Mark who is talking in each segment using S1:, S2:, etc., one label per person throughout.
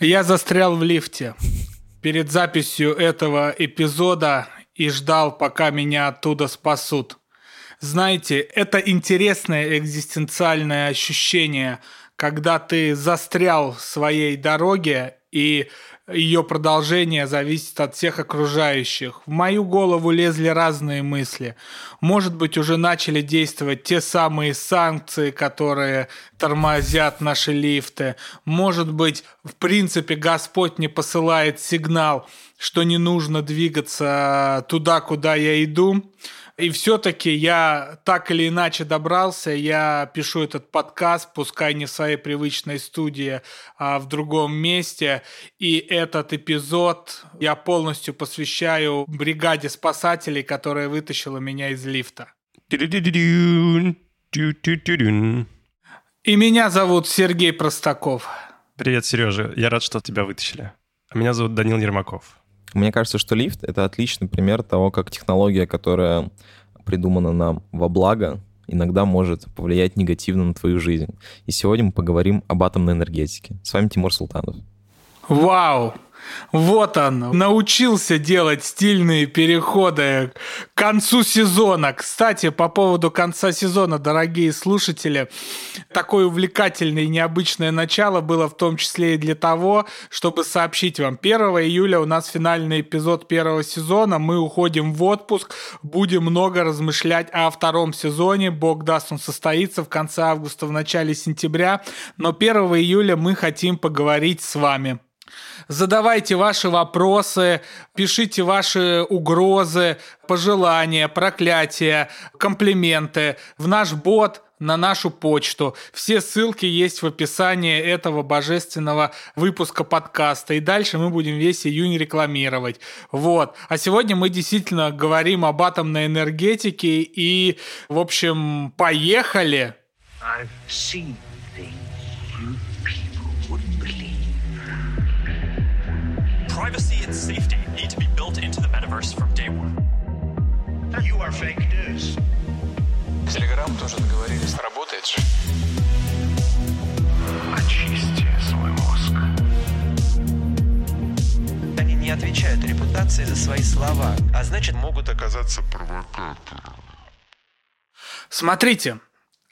S1: Я застрял в лифте перед записью этого эпизода и ждал, пока меня оттуда спасут. Знаете, это интересное экзистенциальное ощущение, когда ты застрял в своей дороге и ее продолжение зависит от всех окружающих. В мою голову лезли разные мысли. Может быть, уже начали действовать те самые санкции, которые тормозят наши лифты. Может быть, в принципе, Господь не посылает сигнал, что не нужно двигаться туда, куда я иду. И все-таки я так или иначе добрался, я пишу этот подкаст, пускай не в своей привычной студии, а в другом месте. И этот эпизод я полностью посвящаю бригаде спасателей, которая вытащила меня из лифта. И меня зовут Сергей Простаков.
S2: Привет, Сережа. Я рад, что тебя вытащили. А меня зовут Данил Ермаков.
S3: Мне кажется, что лифт — это отличный пример того, как технология, которая придумана нам во благо, иногда может повлиять негативно на твою жизнь. И сегодня мы поговорим об атомной энергетике. С вами Тимур Султанов.
S1: Вау! Вот он, научился делать стильные переходы к концу сезона. Кстати, по поводу конца сезона, дорогие слушатели, такое увлекательное и необычное начало было в том числе и для того, чтобы сообщить вам. 1 июля у нас финальный эпизод первого сезона. Мы уходим в отпуск, будем много размышлять о втором сезоне. Бог даст, он состоится в конце августа, в начале сентября. Но 1 июля мы хотим поговорить с вами Задавайте ваши вопросы, пишите ваши угрозы, пожелания, проклятия, комплименты в наш бот, на нашу почту. Все ссылки есть в описании этого божественного выпуска подкаста. И дальше мы будем весь июнь рекламировать. Вот. А сегодня мы действительно говорим об атомной энергетике. И, в общем, поехали! I've seen privacy and safety need to be built into the metaverse from day one. You are fake news. Телеграм тоже договорились. Работает же.
S4: Очисти свой мозг. Они не отвечают репутации за свои слова, а значит могут оказаться провокатором.
S1: Смотрите,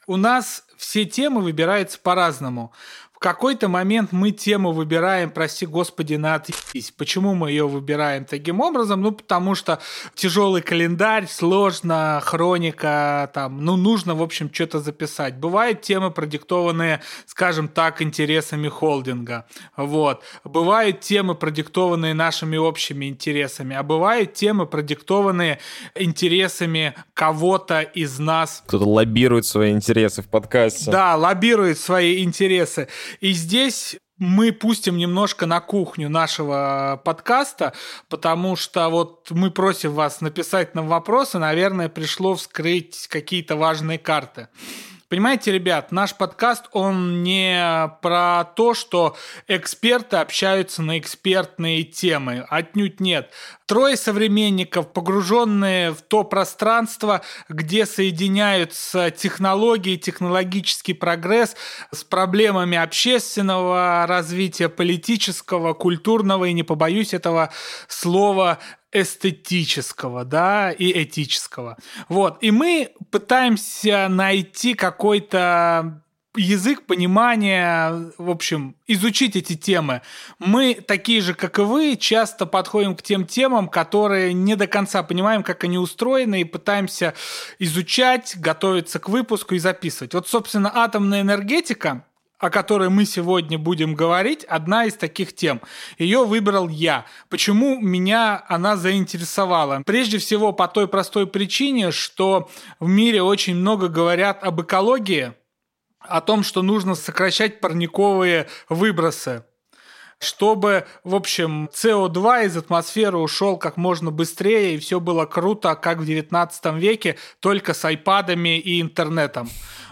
S1: у нас все темы выбираются по-разному. В какой-то момент мы тему выбираем, прости господи, на отъебись. Почему мы ее выбираем таким образом? Ну, потому что тяжелый календарь, сложно, хроника, там, ну, нужно, в общем, что-то записать. Бывают темы, продиктованные, скажем так, интересами холдинга. Вот. Бывают темы, продиктованные нашими общими интересами, а бывают темы, продиктованные интересами кого-то из нас.
S3: Кто-то лоббирует свои интересы в подкасте.
S1: Да, лоббирует свои интересы. И здесь мы пустим немножко на кухню нашего подкаста, потому что вот мы просим вас написать нам вопросы, наверное, пришло вскрыть какие-то важные карты. Понимаете, ребят, наш подкаст, он не про то, что эксперты общаются на экспертные темы. Отнюдь нет. Трое современников, погруженные в то пространство, где соединяются технологии, технологический прогресс с проблемами общественного развития, политического, культурного, и не побоюсь этого слова, эстетического, да, и этического. Вот. И мы пытаемся найти какой-то язык понимания, в общем, изучить эти темы. Мы, такие же, как и вы, часто подходим к тем темам, которые не до конца понимаем, как они устроены, и пытаемся изучать, готовиться к выпуску и записывать. Вот, собственно, атомная энергетика о которой мы сегодня будем говорить, одна из таких тем. Ее выбрал я. Почему меня она заинтересовала? Прежде всего по той простой причине, что в мире очень много говорят об экологии, о том, что нужно сокращать парниковые выбросы чтобы, в общем, СО2 из атмосферы ушел как можно быстрее, и все было круто, как в 19 веке, только с айпадами и интернетом.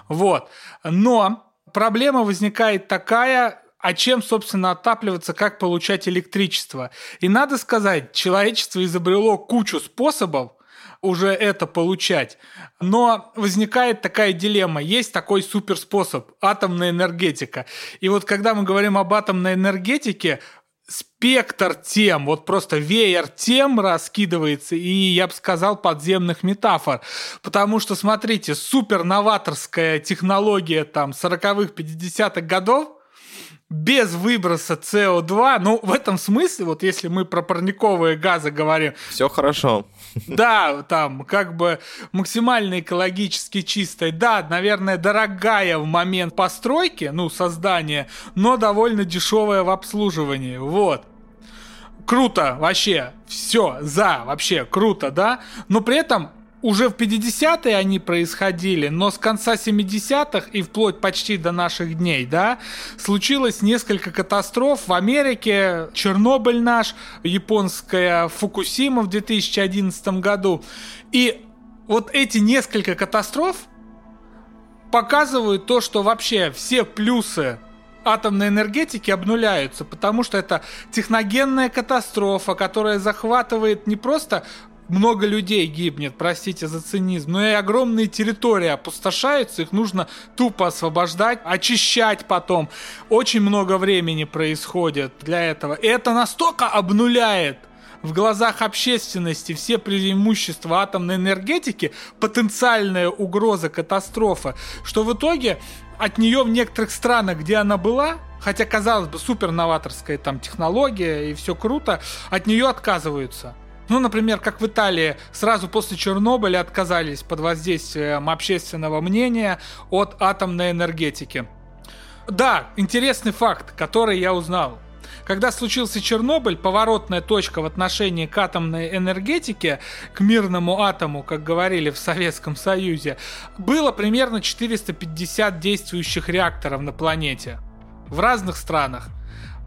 S1: Вот. Но проблема возникает такая, а чем, собственно, отапливаться, как получать электричество. И надо сказать, человечество изобрело кучу способов, уже это получать. Но возникает такая дилемма. Есть такой суперспособ – атомная энергетика. И вот когда мы говорим об атомной энергетике, спектр тем, вот просто веер тем раскидывается, и, я бы сказал, подземных метафор. Потому что, смотрите, супер новаторская технология там 40-х, 50-х годов, без выброса СО2, ну, в этом смысле, вот если мы про парниковые газы говорим...
S3: Все хорошо.
S1: Да, там, как бы максимально экологически чистой. Да, наверное, дорогая в момент постройки, ну, создания, но довольно дешевая в обслуживании. Вот. Круто, вообще, все, за, вообще, круто, да? Но при этом уже в 50-е они происходили, но с конца 70-х и вплоть почти до наших дней, да, случилось несколько катастроф в Америке, Чернобыль наш, японская Фукусима в 2011 году. И вот эти несколько катастроф показывают то, что вообще все плюсы атомной энергетики обнуляются, потому что это техногенная катастрофа, которая захватывает не просто много людей гибнет, простите за цинизм, но и огромные территории опустошаются, их нужно тупо освобождать, очищать потом. Очень много времени происходит для этого. И это настолько обнуляет в глазах общественности все преимущества атомной энергетики, потенциальная угроза катастрофы, что в итоге от нее в некоторых странах, где она была, хотя казалось бы супер новаторская там технология и все круто, от нее отказываются. Ну, например, как в Италии сразу после Чернобыля отказались под воздействием общественного мнения от атомной энергетики. Да, интересный факт, который я узнал. Когда случился Чернобыль, поворотная точка в отношении к атомной энергетике, к мирному атому, как говорили в Советском Союзе, было примерно 450 действующих реакторов на планете в разных странах.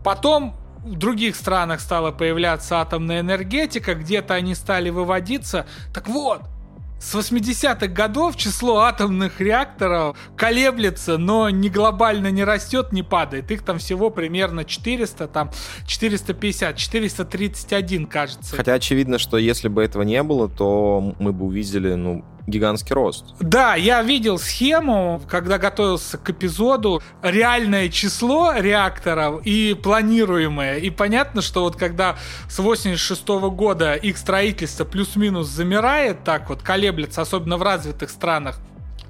S1: Потом в других странах стала появляться атомная энергетика, где-то они стали выводиться. Так вот, с 80-х годов число атомных реакторов колеблется, но не глобально не растет, не падает. Их там всего примерно 400, там 450, 431, кажется.
S3: Хотя очевидно, что если бы этого не было, то мы бы увидели, ну, гигантский рост.
S1: Да, я видел схему, когда готовился к эпизоду, реальное число реакторов и планируемое. И понятно, что вот когда с 86 -го года их строительство плюс-минус замирает, так вот колеблется, особенно в развитых странах,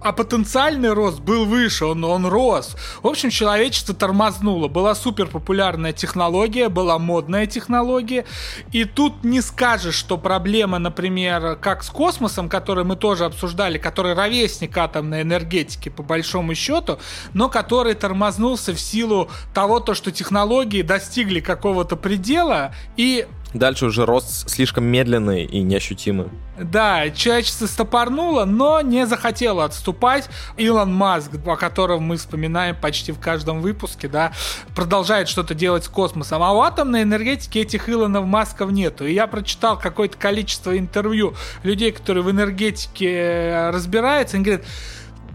S1: а потенциальный рост был выше, он, он рос. В общем, человечество тормознуло. Была супер популярная технология, была модная технология. И тут не скажешь, что проблема, например, как с космосом, который мы тоже обсуждали, который ровесник атомной энергетики по большому счету, но который тормознулся в силу того, то, что технологии достигли какого-то предела и
S3: Дальше уже рост слишком медленный и неощутимый.
S1: Да, человечество стопорнуло, но не захотело отступать. Илон Маск, о котором мы вспоминаем почти в каждом выпуске, да, продолжает что-то делать с космосом. А у атомной энергетики этих Илонов Масков нету. И я прочитал какое-то количество интервью людей, которые в энергетике э, разбираются, они говорят,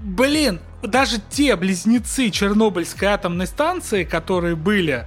S1: блин, даже те близнецы Чернобыльской атомной станции, которые были,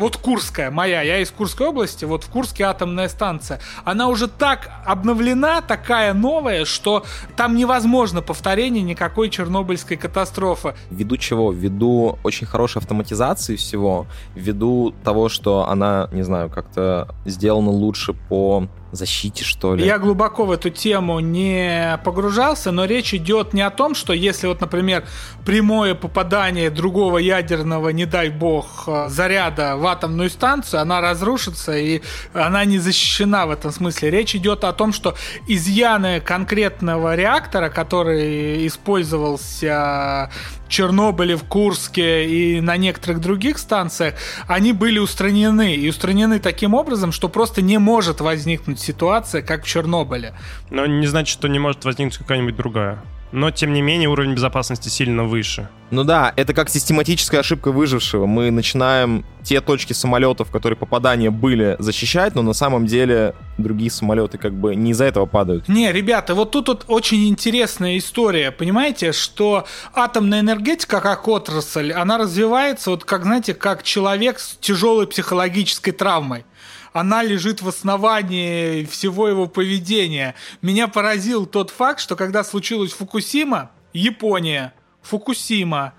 S1: вот Курская, моя, я из Курской области, вот в Курске атомная станция, она уже так обновлена, такая новая, что там невозможно повторение никакой чернобыльской катастрофы.
S3: Ввиду чего? Ввиду очень хорошей автоматизации всего, ввиду того, что она, не знаю, как-то сделана лучше по защите, что ли.
S1: Я глубоко в эту тему не погружался, но речь идет не о том, что если вот, например, прямое попадание другого ядерного, не дай бог, э, заряда в атомную станцию, она разрушится и она не защищена в этом смысле. Речь идет о том, что изъяны конкретного реактора, который использовался Чернобыле, в Курске и на некоторых других станциях, они были устранены. И устранены таким образом, что просто не может возникнуть ситуация, как в Чернобыле.
S2: Но не значит, что не может возникнуть какая-нибудь другая но тем не менее уровень безопасности сильно выше.
S3: Ну да, это как систематическая ошибка выжившего. Мы начинаем те точки самолетов, которые попадания были, защищать, но на самом деле другие самолеты как бы не из-за этого падают.
S1: Не, ребята, вот тут вот очень интересная история. Понимаете, что атомная энергетика как отрасль, она развивается вот как, знаете, как человек с тяжелой психологической травмой она лежит в основании всего его поведения. Меня поразил тот факт, что когда случилась Фукусима, Япония, Фукусима,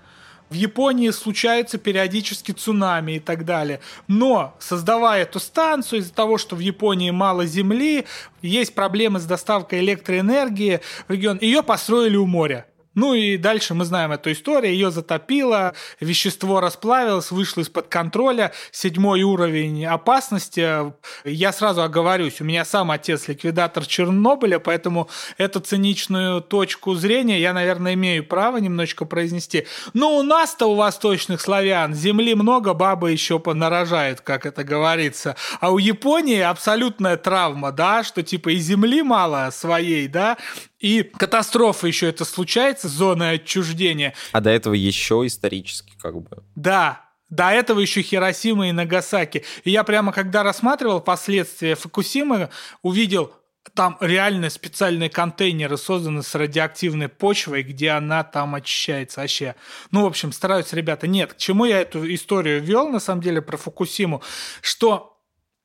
S1: в Японии случаются периодически цунами и так далее. Но, создавая эту станцию, из-за того, что в Японии мало земли, есть проблемы с доставкой электроэнергии в регион, ее построили у моря. Ну и дальше мы знаем эту историю. Ее затопило, вещество расплавилось, вышло из-под контроля. Седьмой уровень опасности. Я сразу оговорюсь, у меня сам отец ликвидатор Чернобыля, поэтому эту циничную точку зрения я, наверное, имею право немножечко произнести. Но у нас-то, у восточных славян, земли много, бабы еще понарожают, как это говорится. А у Японии абсолютная травма, да, что типа и земли мало своей, да, и катастрофа еще это случается, зона отчуждения.
S3: А до этого еще исторически как бы.
S1: Да, до этого еще Хиросима и Нагасаки. И я прямо когда рассматривал последствия Фукусимы, увидел, там реально специальные контейнеры созданы с радиоактивной почвой, где она там очищается вообще. Ну, в общем, стараются ребята. Нет, к чему я эту историю вел, на самом деле, про Фукусиму, что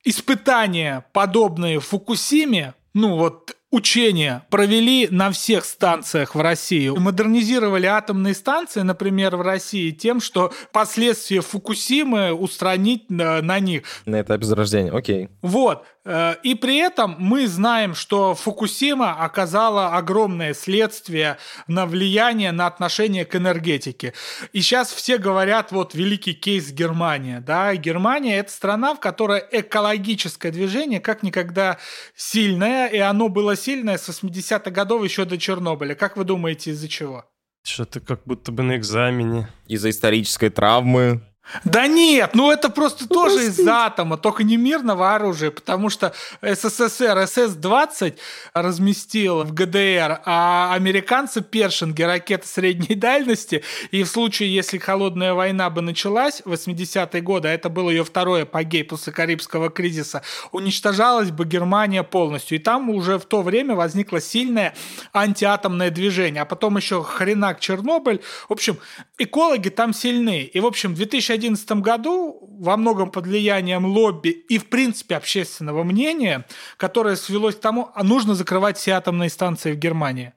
S1: испытания, подобные Фукусиме, ну вот учения провели на всех станциях в России. Модернизировали атомные станции, например, в России тем, что последствия Фукусимы устранить на, на них.
S3: На этапе зарождения, окей.
S1: Вот. Э, и при этом мы знаем, что Фукусима оказала огромное следствие на влияние на отношение к энергетике. И сейчас все говорят, вот великий кейс Германия. Да? Германия – это страна, в которой экологическое движение как никогда сильное, и оно было сильное с 80-х годов еще до Чернобыля. Как вы думаете, из-за чего?
S2: Что-то как будто бы на экзамене.
S3: Из-за исторической травмы.
S1: Да нет, ну это просто ну, тоже простите. из атома, только не мирного оружия, потому что СССР СС-20 разместил в ГДР, а американцы Першинги ракеты средней дальности, и в случае, если холодная война бы началась в 80-е годы, а это был ее второй апогей после Карибского кризиса, уничтожалась бы Германия полностью. И там уже в то время возникло сильное антиатомное движение, а потом еще хренак Чернобыль. В общем, экологи там сильны. И, в общем, в 2000 2011 году во многом под влиянием лобби и, в принципе, общественного мнения, которое свелось к тому, а нужно закрывать все атомные станции в Германии.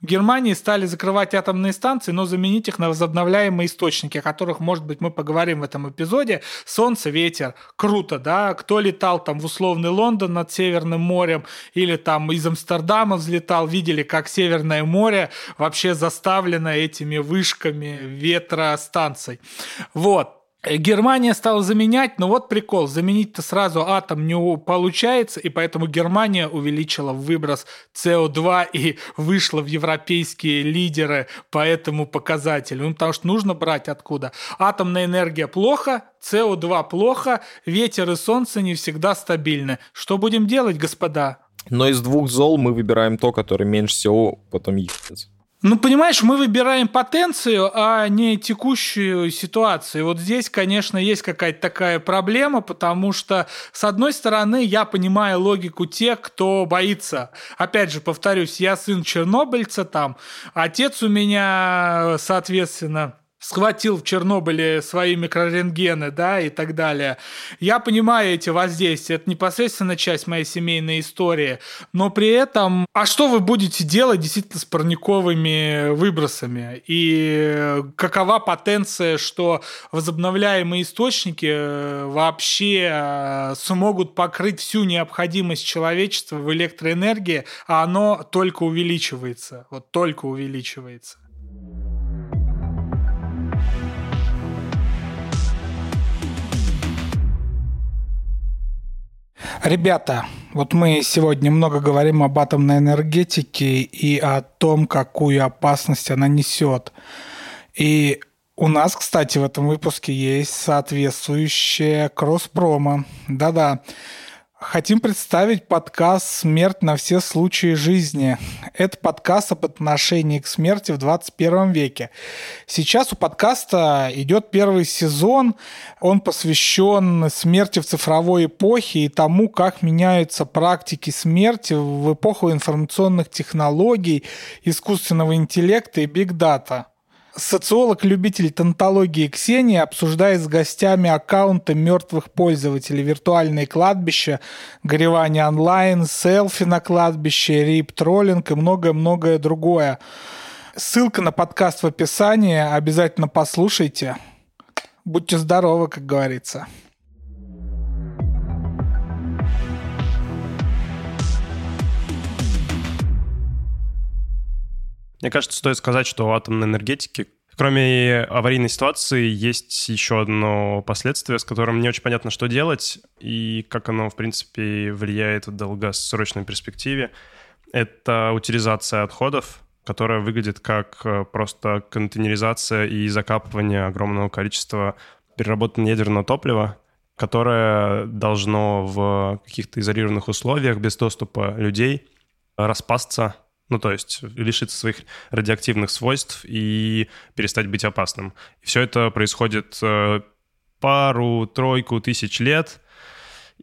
S1: В Германии стали закрывать атомные станции, но заменить их на возобновляемые источники, о которых, может быть, мы поговорим в этом эпизоде. Солнце, ветер. Круто, да? Кто летал там в условный Лондон над Северным морем или там из Амстердама взлетал, видели, как Северное море вообще заставлено этими вышками ветростанций. Вот. Э, Германия стала заменять, но вот прикол, заменить-то сразу атом не получается, и поэтому Германия увеличила выброс СО2 и вышла в европейские лидеры по этому показателю. Ну, потому что нужно брать откуда. Атомная энергия плохо, СО2 плохо, ветер и солнце не всегда стабильны. Что будем делать, господа?
S3: Но из двух зол мы выбираем то, которое меньше всего потом ебется.
S1: Ну, понимаешь, мы выбираем потенцию, а не текущую ситуацию. Вот здесь, конечно, есть какая-то такая проблема, потому что, с одной стороны, я понимаю логику тех, кто боится. Опять же, повторюсь, я сын чернобыльца там, отец у меня, соответственно, схватил в Чернобыле свои микрорентгены, да, и так далее. Я понимаю эти воздействия, это непосредственно часть моей семейной истории, но при этом, а что вы будете делать действительно с парниковыми выбросами? И какова потенция, что возобновляемые источники э, вообще э, смогут покрыть всю необходимость человечества в электроэнергии, а оно только увеличивается, вот только увеличивается. Ребята, вот мы сегодня много говорим об атомной энергетике и о том, какую опасность она несет. И у нас, кстати, в этом выпуске есть соответствующая кросс-промо. Да-да. Хотим представить подкаст «Смерть на все случаи жизни». Это подкаст об отношении к смерти в 21 веке. Сейчас у подкаста идет первый сезон. Он посвящен смерти в цифровой эпохе и тому, как меняются практики смерти в эпоху информационных технологий, искусственного интеллекта и биг-дата. Социолог-любитель тонтологии Ксения обсуждает с гостями аккаунты мертвых пользователей, виртуальные кладбища, горевание онлайн, селфи на кладбище, рип-троллинг и многое-многое другое. Ссылка на подкаст в описании, обязательно послушайте. Будьте здоровы, как говорится.
S2: Мне кажется, стоит сказать, что у атомной энергетики, кроме аварийной ситуации, есть еще одно последствие, с которым не очень понятно, что делать, и как оно, в принципе, влияет в долгосрочной перспективе. Это утилизация отходов, которая выглядит как э, просто контейнеризация и закапывание огромного количества переработанного ядерного топлива, которое должно в каких-то изолированных условиях без доступа людей распасться ну, то есть лишиться своих радиоактивных свойств и перестать быть опасным. И все это происходит э, пару-тройку тысяч лет,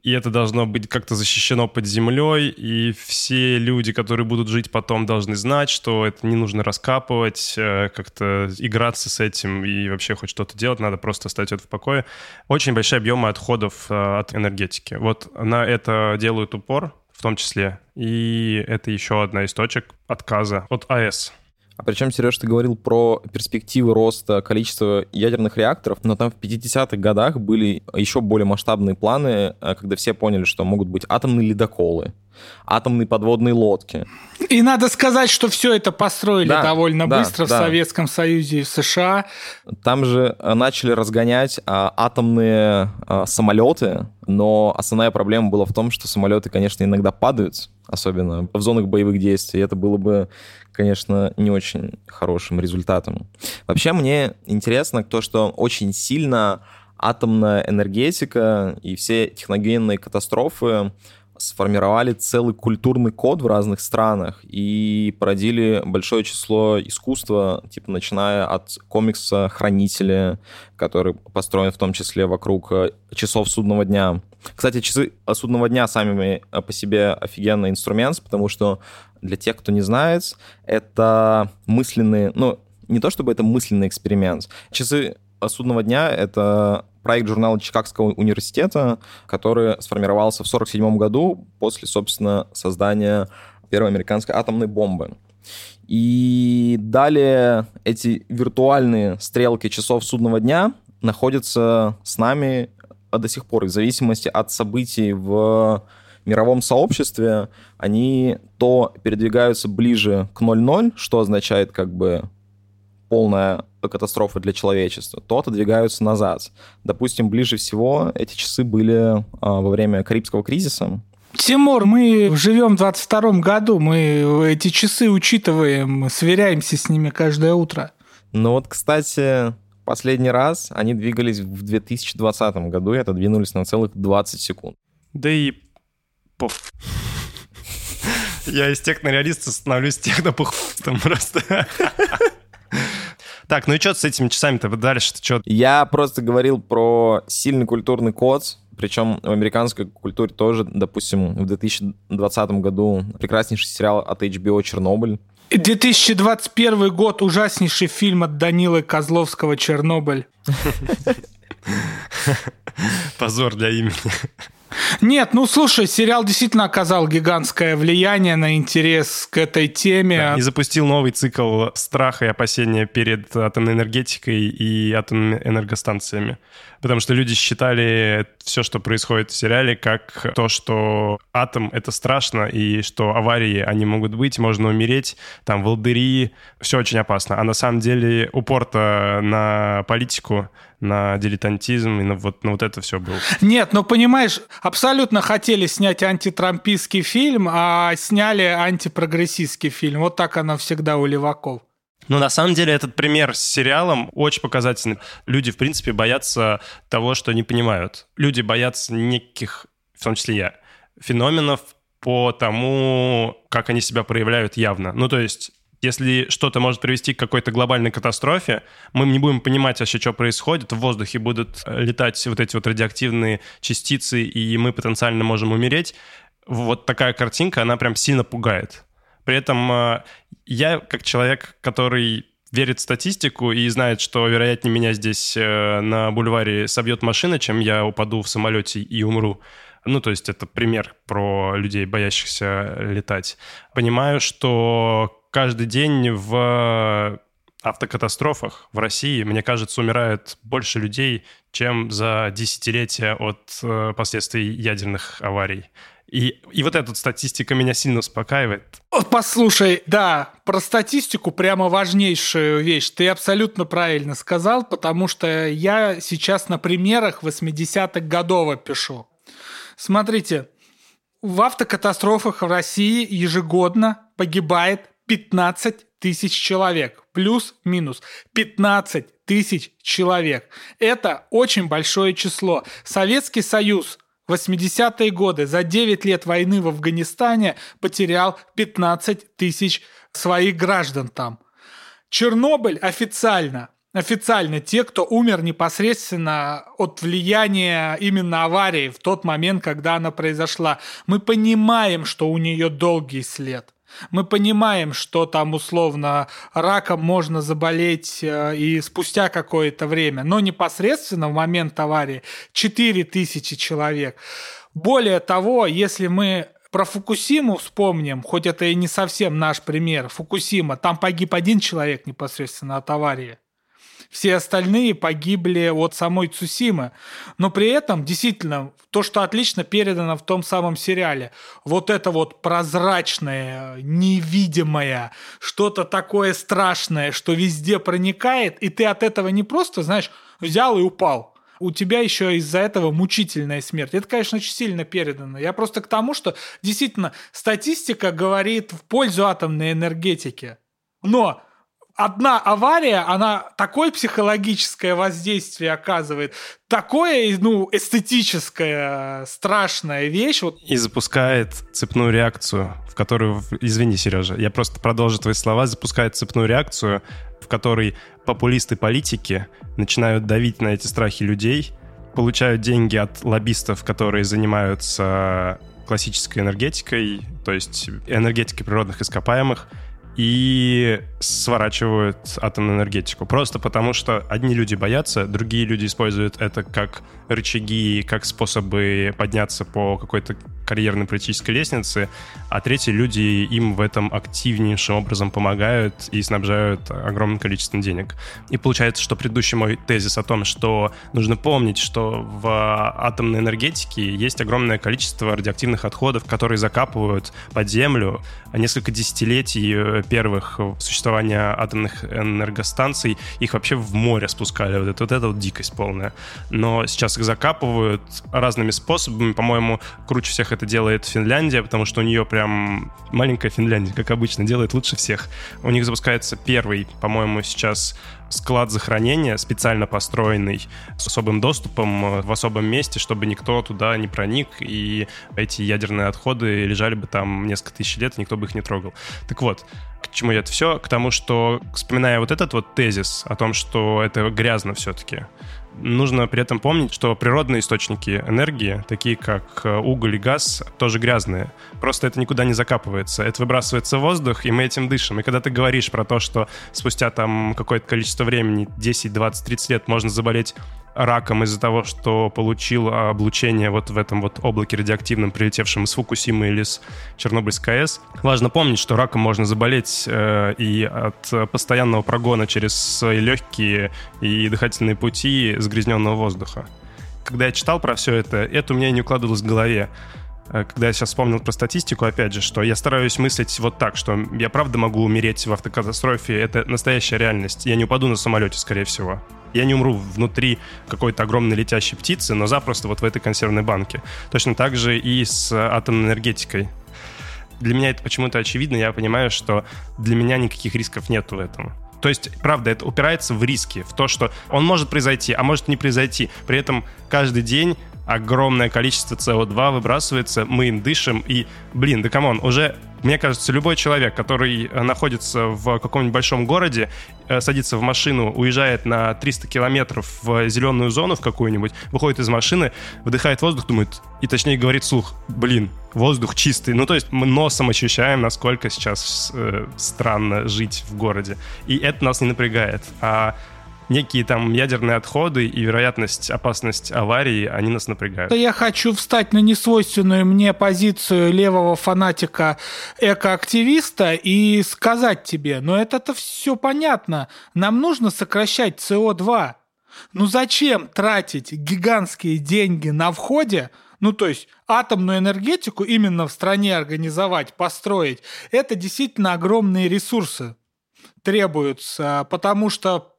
S2: и это должно быть как-то защищено под землей, и все люди, которые будут жить потом, должны знать, что это не нужно раскапывать, э, как-то играться с этим и вообще хоть что-то делать, надо просто оставить это в покое. Очень большие объемы отходов э, от энергетики. Вот на это делают упор, в том числе. И это еще одна из точек отказа от АЭС.
S3: А причем, Сереж, ты говорил про перспективы роста количества ядерных реакторов, но там в 50-х годах были еще более масштабные планы, э, когда все поняли, что могут быть атомные ледоколы, атомные подводные лодки.
S1: И надо сказать, что все это построили да, довольно да, быстро да. в Советском Союзе и в США.
S3: Там же э, начали разгонять а, атомные а, самолеты, но основная проблема была в том, что самолеты, конечно, иногда падают, особенно в зонах боевых действий. Это было бы, конечно, не очень хорошим результатом. Вообще мне интересно то, что очень сильно атомная энергетика и все техногенные катастрофы сформировали целый культурный код в разных странах и породили большое число искусства, типа начиная от комикса «Хранители», который построен в том числе вокруг э, часов судного дня. Кстати, часы судного дня сами э, по себе офигенный инструмент, потому что для тех, кто не знает, это мысленные, ну, не то чтобы это мысленный эксперимент. Часы судного дня — это проект журнала Чикагского университета, который сформировался в 1947 году после, собственно, создания первой американской атомной бомбы. И далее эти виртуальные стрелки часов судного дня находятся с нами до сих пор, в зависимости от событий в мировом сообществе, они то передвигаются ближе к 0.0, что означает как бы полная катастрофа для человечества, то отодвигаются назад. Допустим, ближе всего эти часы были а, во время Карибского кризиса,
S1: Тимур, мы живем в 22 году, мы эти часы учитываем, сверяемся с ними каждое утро.
S3: Ну вот, кстати, последний раз они двигались в 2020 году и отодвинулись на целых 20 секунд.
S2: Да и поф. Я из технореалиста становлюсь технопухом просто. Так, ну и что с этими часами-то дальше? Что?
S3: Я просто говорил про сильный культурный код, причем в американской культуре тоже, допустим, в 2020 году прекраснейший сериал от HBO «Чернобыль».
S1: 2021 год ужаснейший фильм от Данилы Козловского «Чернобыль».
S2: Позор для имени.
S1: Нет, ну слушай, сериал действительно оказал гигантское влияние на интерес к этой теме. Да,
S2: и запустил новый цикл страха и опасения перед атомной энергетикой и атомными энергостанциями. Потому что люди считали все, что происходит в сериале, как то, что атом — это страшно, и что аварии, они могут быть, можно умереть, там, волдыри, все очень опасно. А на самом деле упор-то на политику на дилетантизм и на вот, на вот это все было.
S1: Нет, ну понимаешь, абсолютно хотели снять антитрампийский фильм, а сняли антипрогрессистский фильм. Вот так оно всегда у леваков.
S2: Ну, на самом деле, этот пример с сериалом очень показательный. Люди, в принципе, боятся того, что не понимают. Люди боятся неких, в том числе я, феноменов по тому, как они себя проявляют явно. Ну, то есть если что-то может привести к какой-то глобальной катастрофе, мы не будем понимать вообще, что происходит, в воздухе будут э, летать вот эти вот радиоактивные частицы, и мы потенциально можем умереть. Вот такая картинка, она прям сильно пугает. При этом э, я, как человек, который верит в статистику и знает, что, вероятнее, меня здесь э, на бульваре собьет машина, чем я упаду в самолете и умру. Ну, то есть это пример про людей, боящихся летать. Понимаю, что каждый день в автокатастрофах в России, мне кажется, умирает больше людей, чем за десятилетия от э, последствий ядерных аварий. И, и вот эта статистика меня сильно успокаивает.
S1: Послушай, да, про статистику прямо важнейшую вещь. Ты абсолютно правильно сказал, потому что я сейчас на примерах 80-х годов опишу. Смотрите, в автокатастрофах в России ежегодно погибает 15 тысяч человек. Плюс-минус 15 тысяч человек. Это очень большое число. Советский Союз 80-е годы за 9 лет войны в Афганистане потерял 15 тысяч своих граждан там. Чернобыль официально официально те, кто умер непосредственно от влияния именно аварии в тот момент, когда она произошла. Мы понимаем, что у нее долгий след. Мы понимаем, что там условно раком можно заболеть э, и спустя какое-то время, но непосредственно в момент аварии 4000 человек. Более того, если мы про Фукусиму вспомним, хоть это и не совсем наш пример, Фукусима, там погиб один человек непосредственно от аварии. Все остальные погибли от самой Цусимы. Но при этом, действительно, то, что отлично передано в том самом сериале, вот это вот прозрачное, невидимое, что-то такое страшное, что везде проникает, и ты от этого не просто, знаешь, взял и упал у тебя еще из-за этого мучительная смерть. Это, конечно, очень сильно передано. Я просто к тому, что действительно статистика говорит в пользу атомной энергетики. Но одна авария, она такое психологическое воздействие оказывает, такое, ну, эстетическая страшная вещь. Вот.
S2: И запускает цепную реакцию, в которую, извини, Сережа, я просто продолжу твои слова, запускает цепную реакцию, в которой популисты политики начинают давить на эти страхи людей, получают деньги от лоббистов, которые занимаются классической энергетикой, то есть энергетикой природных ископаемых, и сворачивают атомную энергетику. Просто потому, что одни люди боятся, другие люди используют это как рычаги, как способы подняться по какой-то карьерной политической лестнице, а третьи люди им в этом активнейшим образом помогают и снабжают огромным количеством денег. И получается, что предыдущий мой тезис о том, что нужно помнить, что в атомной энергетике есть огромное количество радиоактивных отходов, которые закапывают под землю. Несколько десятилетий первых существования атомных энергостанций их вообще в море спускали. Вот это вот, это вот дикость полная. Но сейчас их закапывают разными способами. По-моему, круче всех это делает Финляндия, потому что у нее прям маленькая Финляндия, как обычно, делает лучше всех. У них запускается первый, по-моему, сейчас склад захоронения, специально построенный с особым доступом э, в особом месте, чтобы никто туда не проник, и эти ядерные отходы лежали бы там несколько тысяч лет, и никто бы их не трогал. Так вот, к чему это все? К тому, что, вспоминая вот этот вот тезис о том, что это грязно все-таки, Нужно при этом помнить, что природные источники энергии, такие как э, уголь и газ, тоже грязные. Просто это никуда не закапывается. Это выбрасывается в воздух, и мы этим дышим. И когда ты говоришь про то, что спустя там какое-то количество времени, 10, 20, 30 лет, можно заболеть раком из-за того, что получил облучение вот в этом вот облаке радиоактивном, прилетевшем из Фукусимы или с Чернобыльской АЭС. Важно помнить, что раком можно заболеть э, и от постоянного прогона через свои легкие и дыхательные пути загрязненного воздуха. Когда я читал про все это, это у меня не укладывалось в голове э, когда я сейчас вспомнил про статистику, опять же, что я стараюсь мыслить вот так, что я правда могу умереть в автокатастрофе, это настоящая реальность. Я не упаду на самолете, скорее всего я не умру внутри какой-то огромной летящей птицы, но запросто вот в этой консервной банке. Точно так же и с атомной энергетикой. Для меня это почему-то очевидно, я понимаю, что для меня никаких рисков нет в этом. То есть, правда, это упирается в риски, в то, что он может произойти, а может не произойти. При этом каждый день огромное количество СО2 выбрасывается, мы им дышим, и, блин, да come on, уже мне кажется, любой человек, который э, находится в каком-нибудь большом городе, э, садится в машину, уезжает на 300 километров в зеленую зону в какую-нибудь, выходит из машины, вдыхает воздух, думает, и точнее говорит вслух, блин, воздух чистый. Ну, то есть мы носом ощущаем, насколько сейчас э, странно жить в городе. И это нас не напрягает. А некие там ядерные отходы и вероятность, опасность аварии, они нас напрягают.
S1: Я хочу встать на несвойственную мне позицию левого фанатика экоактивиста и сказать тебе, но это-то все понятно, нам нужно сокращать СО2. Ну зачем тратить гигантские деньги на входе, ну, то есть атомную энергетику именно в стране организовать, построить, это действительно огромные ресурсы требуются, потому что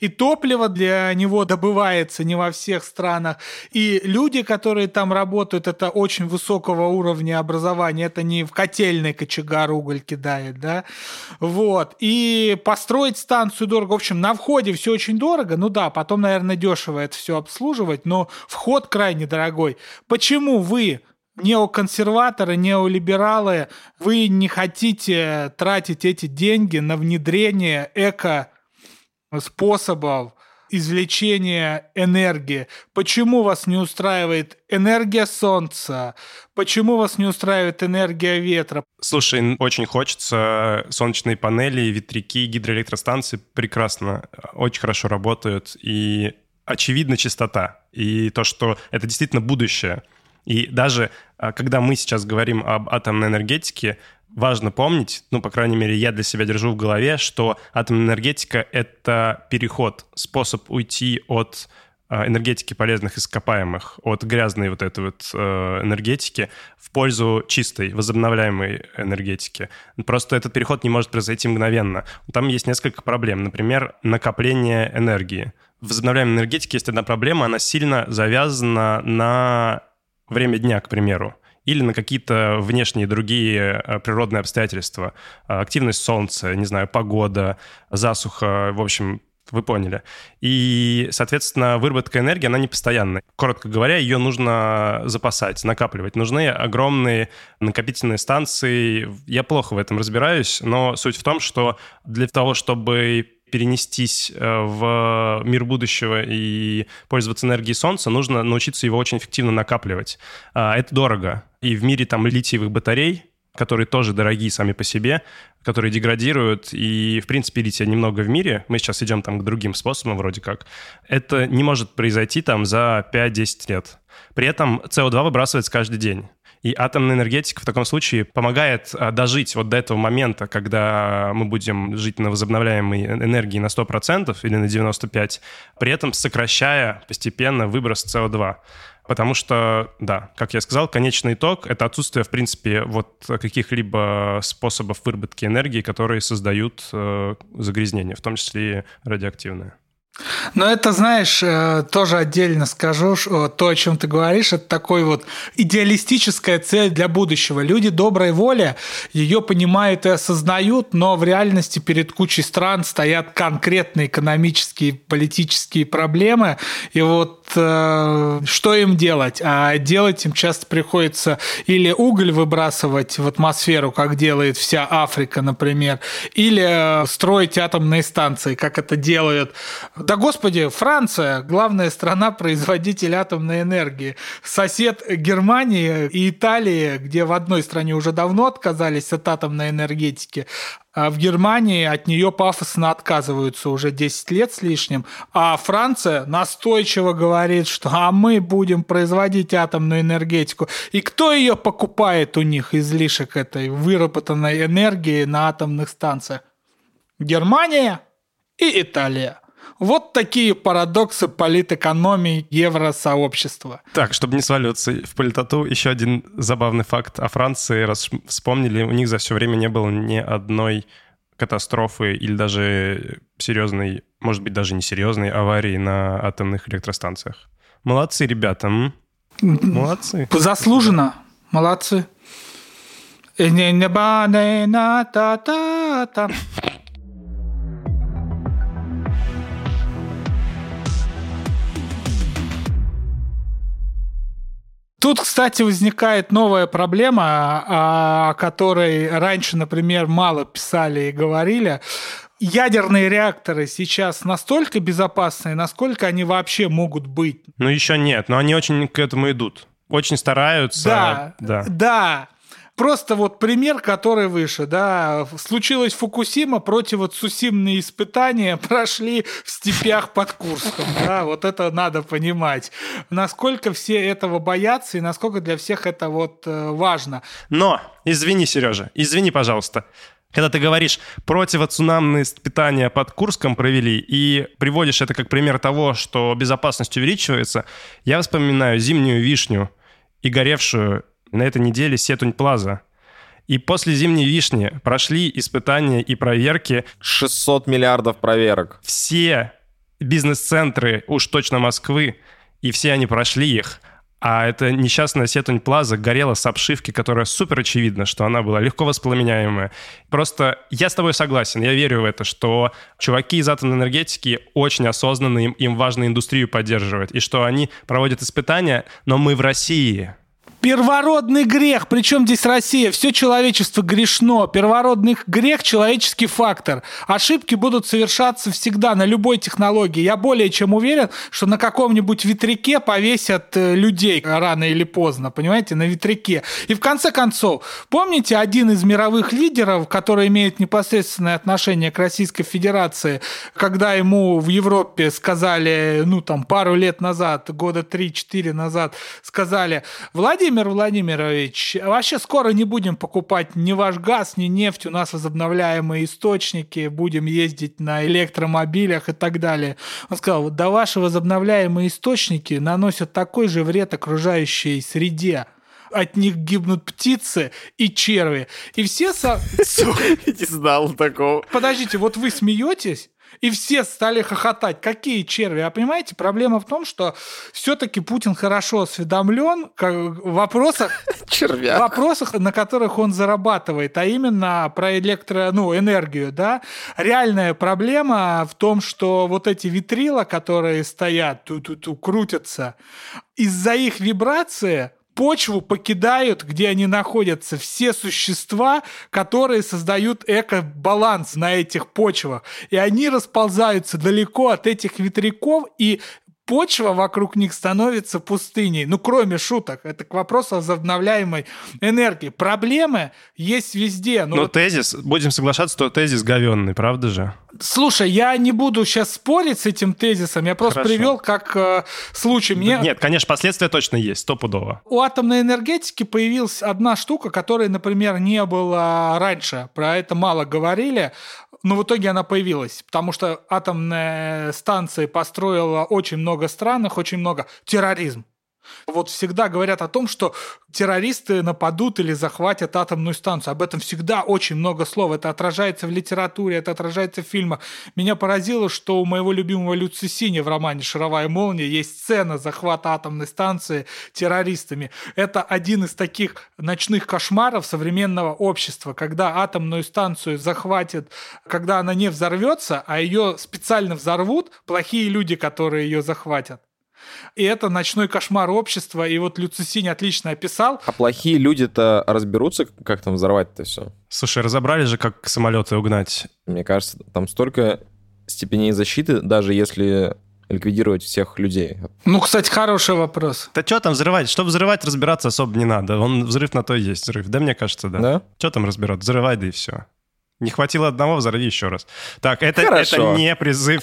S1: и топливо для него добывается не во всех странах, и люди, которые там работают, это очень высокого уровня образования, это не в котельной кочегар уголь кидает, да, вот, и построить станцию дорого, в общем, на входе все очень дорого, ну да, потом, наверное, дешево это все обслуживать, но вход крайне дорогой. Почему вы неоконсерваторы, неолибералы, вы не хотите тратить эти деньги на внедрение эко способов извлечения энергии. Почему вас не устраивает энергия солнца? Почему вас не устраивает энергия ветра?
S2: Слушай, очень хочется. Солнечные панели, ветряки, гидроэлектростанции прекрасно, очень хорошо работают. И очевидна чистота. И то, что это действительно будущее. И даже а, когда мы сейчас говорим об атомной энергетике, важно помнить, ну, по крайней мере, я для себя держу в голове, что атомная энергетика — это переход, способ уйти от э, энергетики полезных ископаемых, от грязной вот этой вот э, энергетики в пользу чистой, возобновляемой энергетики. Просто этот переход не может произойти мгновенно. Там есть несколько проблем. Например, накопление энергии. В возобновляемой энергетике есть одна проблема, она сильно завязана на время дня, к примеру или на какие-то внешние другие э, природные обстоятельства. Э, активность солнца, не знаю, погода, засуха, в общем, вы поняли. И, соответственно, выработка энергии, она не постоянная. Коротко говоря, ее нужно запасать, накапливать. Нужны огромные накопительные станции. Я плохо в этом разбираюсь, но суть в том, что для того, чтобы перенестись э, в мир будущего и пользоваться энергией Солнца, нужно научиться его очень эффективно накапливать. А, это дорого. И в мире там литиевых батарей, которые тоже дорогие сами по себе, которые деградируют, и, в принципе, лития немного в мире, мы сейчас идем там к другим способам вроде как, это не может произойти там за 5-10 лет. При этом СО2 выбрасывается каждый день. И атомная энергетика в таком случае помогает а, дожить вот до этого момента, когда мы будем жить на возобновляемой энергии на 100% или на 95%, при этом сокращая постепенно выброс СО2. Потому что, да, как я сказал, конечный итог — это отсутствие, в принципе, вот каких-либо способов выработки энергии, которые создают э, загрязнение, в том числе и радиоактивное.
S1: Но это, знаешь, э, тоже отдельно скажу, что то, о чем ты говоришь, это такой вот идеалистическая цель для будущего. Люди доброй воли ее понимают и осознают, но в реальности перед кучей стран стоят конкретные экономические, политические проблемы. И вот э, что им делать? А делать им часто приходится или уголь выбрасывать в атмосферу, как делает вся Африка, например, или э, строить атомные станции, как это делают да господи, Франция, главная страна-производитель атомной энергии. Сосед Германии и Италии, где в одной стране уже давно отказались от атомной энергетики, а в Германии от нее пафосно отказываются уже 10 лет с лишним, а Франция настойчиво говорит, что а мы будем производить атомную энергетику. И кто ее покупает у них, излишек этой выработанной энергии на атомных станциях? Германия и Италия. Вот такие парадоксы политэкономии евросообщества.
S2: Так, чтобы не сваливаться в политоту, еще один забавный факт о Франции. Раз вспомнили, у них за все время не было ни одной катастрофы или даже серьезной, может быть, даже не серьезной аварии на атомных электростанциях. Молодцы, ребята. М? Молодцы.
S1: Заслуженно. Молодцы. Тут, кстати, возникает новая проблема, о которой раньше, например, мало писали и говорили ядерные реакторы сейчас настолько безопасные, насколько они вообще могут быть?
S2: Ну, еще нет, но они очень к этому идут. Очень стараются.
S1: Да,
S2: да.
S1: да. Просто вот пример, который выше, да, случилось Фукусима, противоцусимные испытания прошли в степях под Курском, да, вот это надо понимать. Насколько все этого боятся и насколько для всех это вот э, важно.
S2: Но, извини, Сережа, извини, пожалуйста, когда ты говоришь противоцунамные испытания под Курском провели и приводишь это как пример того, что безопасность увеличивается, я вспоминаю зимнюю вишню и горевшую на этой неделе Сетунь Плаза. И после зимней вишни прошли испытания и проверки.
S3: 600 миллиардов проверок.
S2: Все бизнес-центры, уж точно Москвы, и все они прошли их. А эта несчастная Сетунь Плаза горела с обшивки, которая супер очевидно, что она была легко воспламеняемая. Просто я с тобой согласен, я верю в это, что чуваки из атомной энергетики очень осознанно, им, им важно индустрию поддерживать, и что они проводят испытания, но мы в России,
S1: Первородный грех. Причем здесь Россия? Все человечество грешно. Первородный грех – человеческий фактор. Ошибки будут совершаться всегда на любой технологии. Я более чем уверен, что на каком-нибудь ветряке повесят э, людей рано или поздно, понимаете, на ветряке. И в конце концов, помните, один из мировых лидеров, который имеет непосредственное отношение к Российской Федерации, когда ему в Европе сказали, ну там пару лет назад, года 3-4 назад, сказали, Владимир Владимир Владимирович, вообще скоро не будем покупать ни ваш газ, ни нефть, у нас возобновляемые источники, будем ездить на электромобилях и так далее. Он сказал, вот да ваши возобновляемые источники наносят такой же вред окружающей среде от них гибнут птицы и черви. И все...
S3: Не знал такого.
S1: Подождите, вот вы смеетесь, и все стали хохотать. Какие черви? А понимаете, проблема в том, что все-таки Путин хорошо осведомлен в вопросах,
S3: Червяк.
S1: вопросах, на которых он зарабатывает, а именно про электро, ну, энергию, да. Реальная проблема в том, что вот эти витрила, которые стоят, ту-ту-ту, крутятся, из-за их вибрации почву покидают, где они находятся, все существа, которые создают эко-баланс на этих почвах. И они расползаются далеко от этих ветряков, и почва вокруг них становится пустыней. Ну, кроме шуток. Это к вопросу о возобновляемой энергии. Проблемы есть везде.
S2: Но вот... тезис, будем соглашаться, что тезис говенный, правда же?
S1: Слушай, я не буду сейчас спорить с этим тезисом, я просто Хорошо. привел как э, случай. Мне...
S2: Нет, конечно, последствия точно есть, стопудово.
S1: У атомной энергетики появилась одна штука, которой, например, не было раньше. Про это мало говорили. Но в итоге она появилась, потому что атомная станция построила очень много странах, очень много терроризм. Вот всегда говорят о том, что террористы нападут или захватят атомную станцию. Об этом всегда очень много слов. Это отражается в литературе, это отражается в фильмах. Меня поразило, что у моего любимого Люци Сини в романе «Шаровая молния» есть сцена захвата атомной станции террористами. Это один из таких ночных кошмаров современного общества, когда атомную станцию захватят, когда она не взорвется, а ее специально взорвут плохие люди, которые ее захватят. И это ночной кошмар общества. И вот Люцисинь отлично описал.
S3: А плохие люди-то разберутся, как там взорвать это все?
S2: Слушай, разобрали же, как самолеты угнать.
S3: Мне кажется, там столько степеней защиты, даже если ликвидировать всех людей?
S1: Ну, кстати, хороший вопрос.
S2: Да что там взрывать? Чтобы взрывать, разбираться особо не надо. Он взрыв на то и есть взрыв. Да, мне кажется, да.
S3: Да?
S2: Что там разбирать? Взрывай, да и все. Не хватило одного, взорви еще раз. Так, это, это не призыв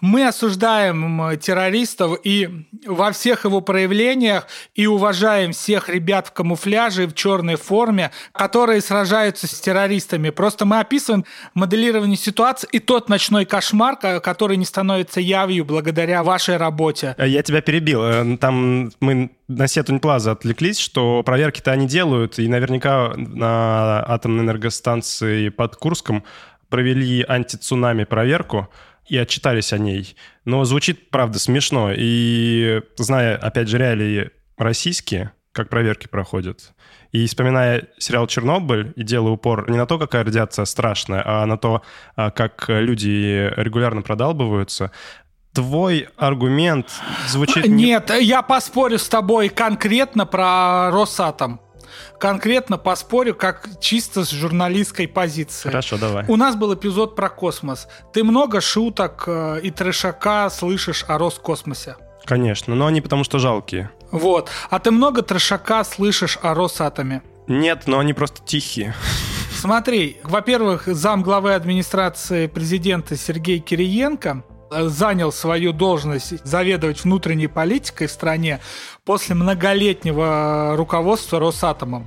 S1: мы осуждаем террористов и во всех его проявлениях и уважаем всех ребят в камуфляже и в черной форме, которые сражаются с террористами. Просто мы описываем моделирование ситуации и тот ночной кошмар, который не становится явью благодаря вашей работе.
S2: Э, я тебя перебил. Э, там мы на Сетунь Плаза отвлеклись, что проверки-то они делают, и наверняка на атомной энергостанции под Курском провели антицунами проверку, и отчитались о ней. Но звучит, правда, смешно. И зная, опять же, реалии российские, как проверки проходят, и вспоминая сериал «Чернобыль» и делая упор не на то, какая радиация страшная, а на то, а, как люди регулярно продалбываются, твой аргумент звучит...
S1: Нет, я поспорю с тобой конкретно про Росатом. Конкретно поспорю, как чисто с журналистской позиции.
S2: Хорошо, давай.
S1: У нас был эпизод про космос. Ты много шуток э, и трешака слышишь о Роскосмосе.
S2: Конечно, но они потому что жалкие.
S1: Вот. А ты много трешака слышишь о Росатоме?
S2: Нет, но они просто тихие.
S1: Смотри, во-первых, зам главы администрации президента Сергей Кириенко занял свою должность заведовать внутренней политикой в стране после многолетнего руководства Росатомом.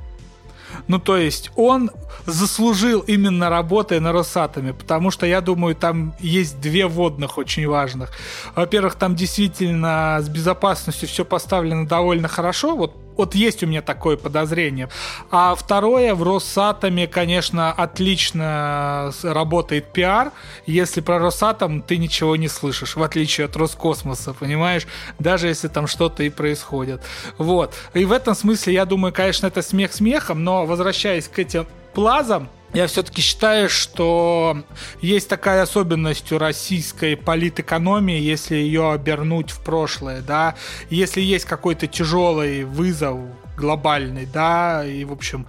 S1: Ну, то есть он заслужил именно работой на Росатоме, потому что, я думаю, там есть две водных очень важных. Во-первых, там действительно с безопасностью все поставлено довольно хорошо, вот вот есть у меня такое подозрение. А второе, в Росатоме, конечно, отлично работает пиар. Если про Росатом ты ничего не слышишь, в отличие от Роскосмоса, понимаешь? Даже если там что-то и происходит. Вот. И в этом смысле, я думаю, конечно, это смех смехом, но возвращаясь к этим плазам, я все-таки считаю, что есть такая особенность у российской политэкономии, если ее обернуть в прошлое, да, если есть какой-то тяжелый вызов глобальный, да, и, в общем,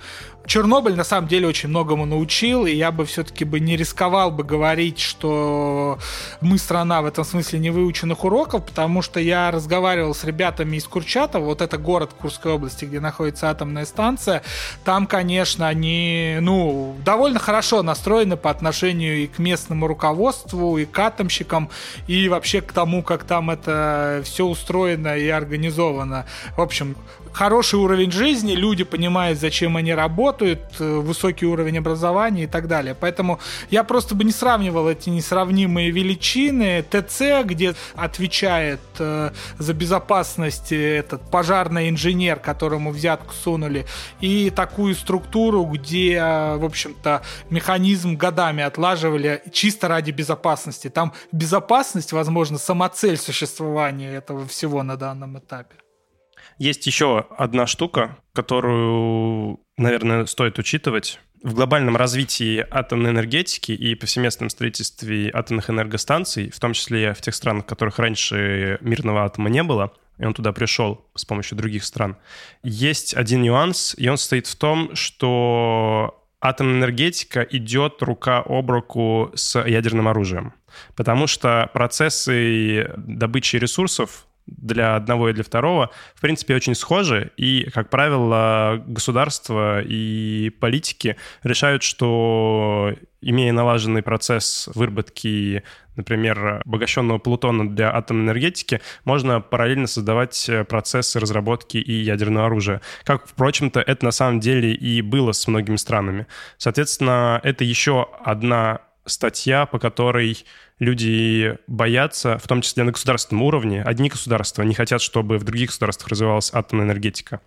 S1: Чернобыль на самом деле очень многому научил, и я бы все-таки бы не рисковал бы говорить, что мы страна в этом смысле не выученных уроков, потому что я разговаривал с ребятами из Курчатова, вот это город Курской области, где находится атомная станция, там, конечно, они, ну, довольно хорошо настроены по отношению и к местному руководству, и к атомщикам, и вообще к тому, как там это все устроено и организовано. В общем, хороший уровень жизни, люди понимают, зачем они работают, э, высокий уровень образования и так далее. Поэтому я просто бы не сравнивал эти несравнимые величины. ТЦ, где отвечает э, за безопасность этот пожарный инженер, которому взятку сунули, и такую структуру, где, э, в общем-то, механизм годами отлаживали чисто ради безопасности. Там безопасность, возможно, самоцель существования этого всего на данном этапе.
S2: Есть еще одна штука, которую, наверное, стоит учитывать. В глобальном развитии атомной энергетики и повсеместном строительстве атомных энергостанций, в том числе в тех странах, в которых раньше мирного атома не было, и он туда пришел с помощью других стран, есть один нюанс, и он состоит в том, что атомная энергетика идет рука об руку с ядерным оружием. Потому что процессы добычи ресурсов для одного и для второго, в принципе, очень схожи. И, как правило, государства и политики решают, что имея налаженный процесс выработки, например, обогащенного плутона для атомной энергетики, можно параллельно создавать процессы разработки и ядерного оружия. Как, впрочем-то, это на самом деле и было с многими странами. Соответственно, это еще одна статья, по которой люди боятся, в том числе на государственном уровне. Одни государства не хотят, чтобы в других государствах развивалась атомная энергетика.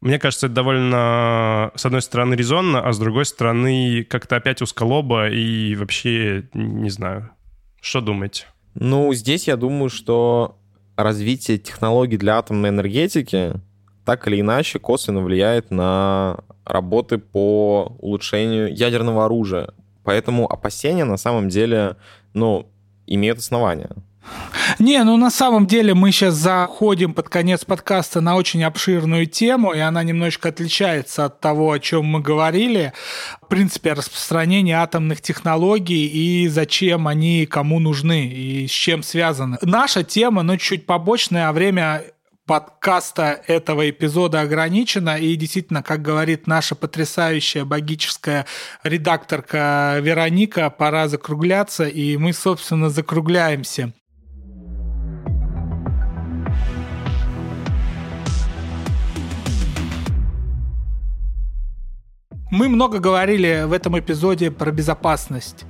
S2: Мне кажется, это довольно, с одной стороны, резонно, а с другой стороны, как-то опять узколобо и вообще, не знаю, что думаете?
S3: Ну, здесь я думаю, что развитие технологий для атомной энергетики так или иначе косвенно влияет на работы по улучшению ядерного оружия. Поэтому опасения на самом деле, ну, имеют основания.
S1: Не, ну на самом деле мы сейчас заходим под конец подкаста на очень обширную тему, и она немножечко отличается от того, о чем мы говорили. В принципе, распространение атомных технологий и зачем они кому нужны и с чем связаны. Наша тема, ну, чуть побочная, а время подкаста этого эпизода ограничено, и действительно, как говорит наша потрясающая богическая редакторка Вероника, пора закругляться, и мы, собственно, закругляемся. Мы много говорили в этом эпизоде про безопасность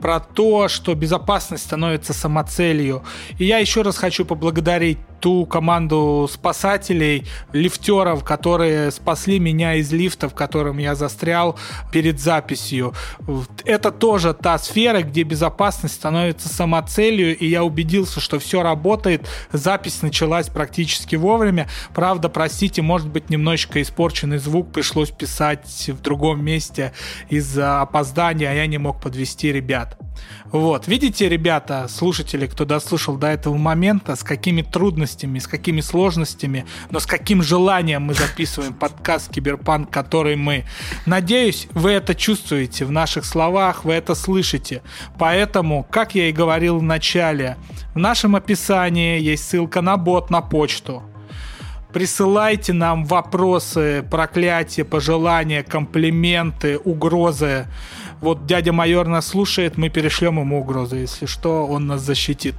S1: про то, что безопасность становится самоцелью. И я еще раз хочу поблагодарить ту команду спасателей, лифтеров, которые спасли меня из лифта, в котором я застрял перед записью. Это тоже та сфера, где безопасность становится самоцелью, и я убедился, что все работает. Запись началась практически вовремя. Правда, простите, может быть, немножечко испорченный звук пришлось писать в другом месте из-за опоздания, а я не мог подвести ребят. Вот, видите, ребята, слушатели, кто дослушал до этого момента, с какими трудностями, с какими сложностями, но с каким желанием мы записываем подкаст «Киберпанк», который мы. Надеюсь, вы это чувствуете в наших словах, вы это слышите. Поэтому, как я и говорил в начале, в нашем описании есть ссылка на бот на почту. Присылайте нам вопросы, проклятия, пожелания, комплименты, угрозы вот дядя майор нас слушает, мы перешлем ему угрозу, если что, он нас защитит.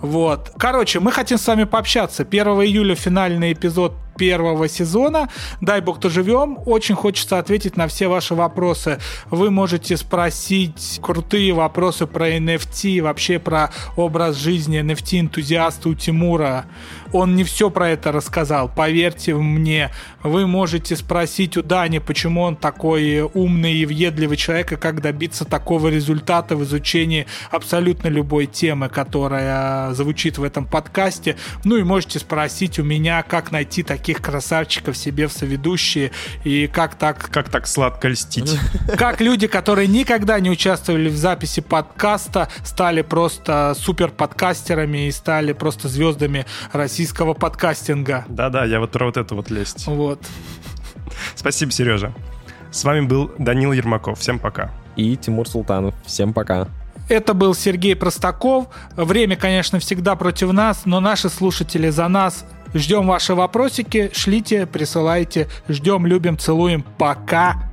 S1: Вот. Короче, мы хотим с вами пообщаться. 1 июля финальный эпизод первого сезона. Дай бог, то живем. Очень хочется ответить на все ваши вопросы. Вы можете спросить крутые вопросы про NFT, вообще про образ жизни NFT-энтузиаста у Тимура. Он не все про это рассказал, поверьте мне. Вы можете спросить у Дани, почему он такой умный и въедливый человек, и как добиться такого результата в изучении абсолютно любой темы, которая звучит в этом подкасте. Ну и можете спросить у меня, как найти такие таких красавчиков себе в соведущие, и как так...
S2: Как так сладко льстить.
S1: Как люди, которые никогда не участвовали в записи подкаста, стали просто супер подкастерами и стали просто звездами российского подкастинга.
S2: Да-да, я вот про вот это вот лезть.
S1: Вот.
S2: Спасибо, Сережа. С вами был Данил Ермаков. Всем пока.
S3: И Тимур Султанов. Всем пока.
S1: Это был Сергей Простаков. Время, конечно, всегда против нас, но наши слушатели за нас. Ждем ваши вопросики, шлите, присылайте. Ждем, любим, целуем. Пока.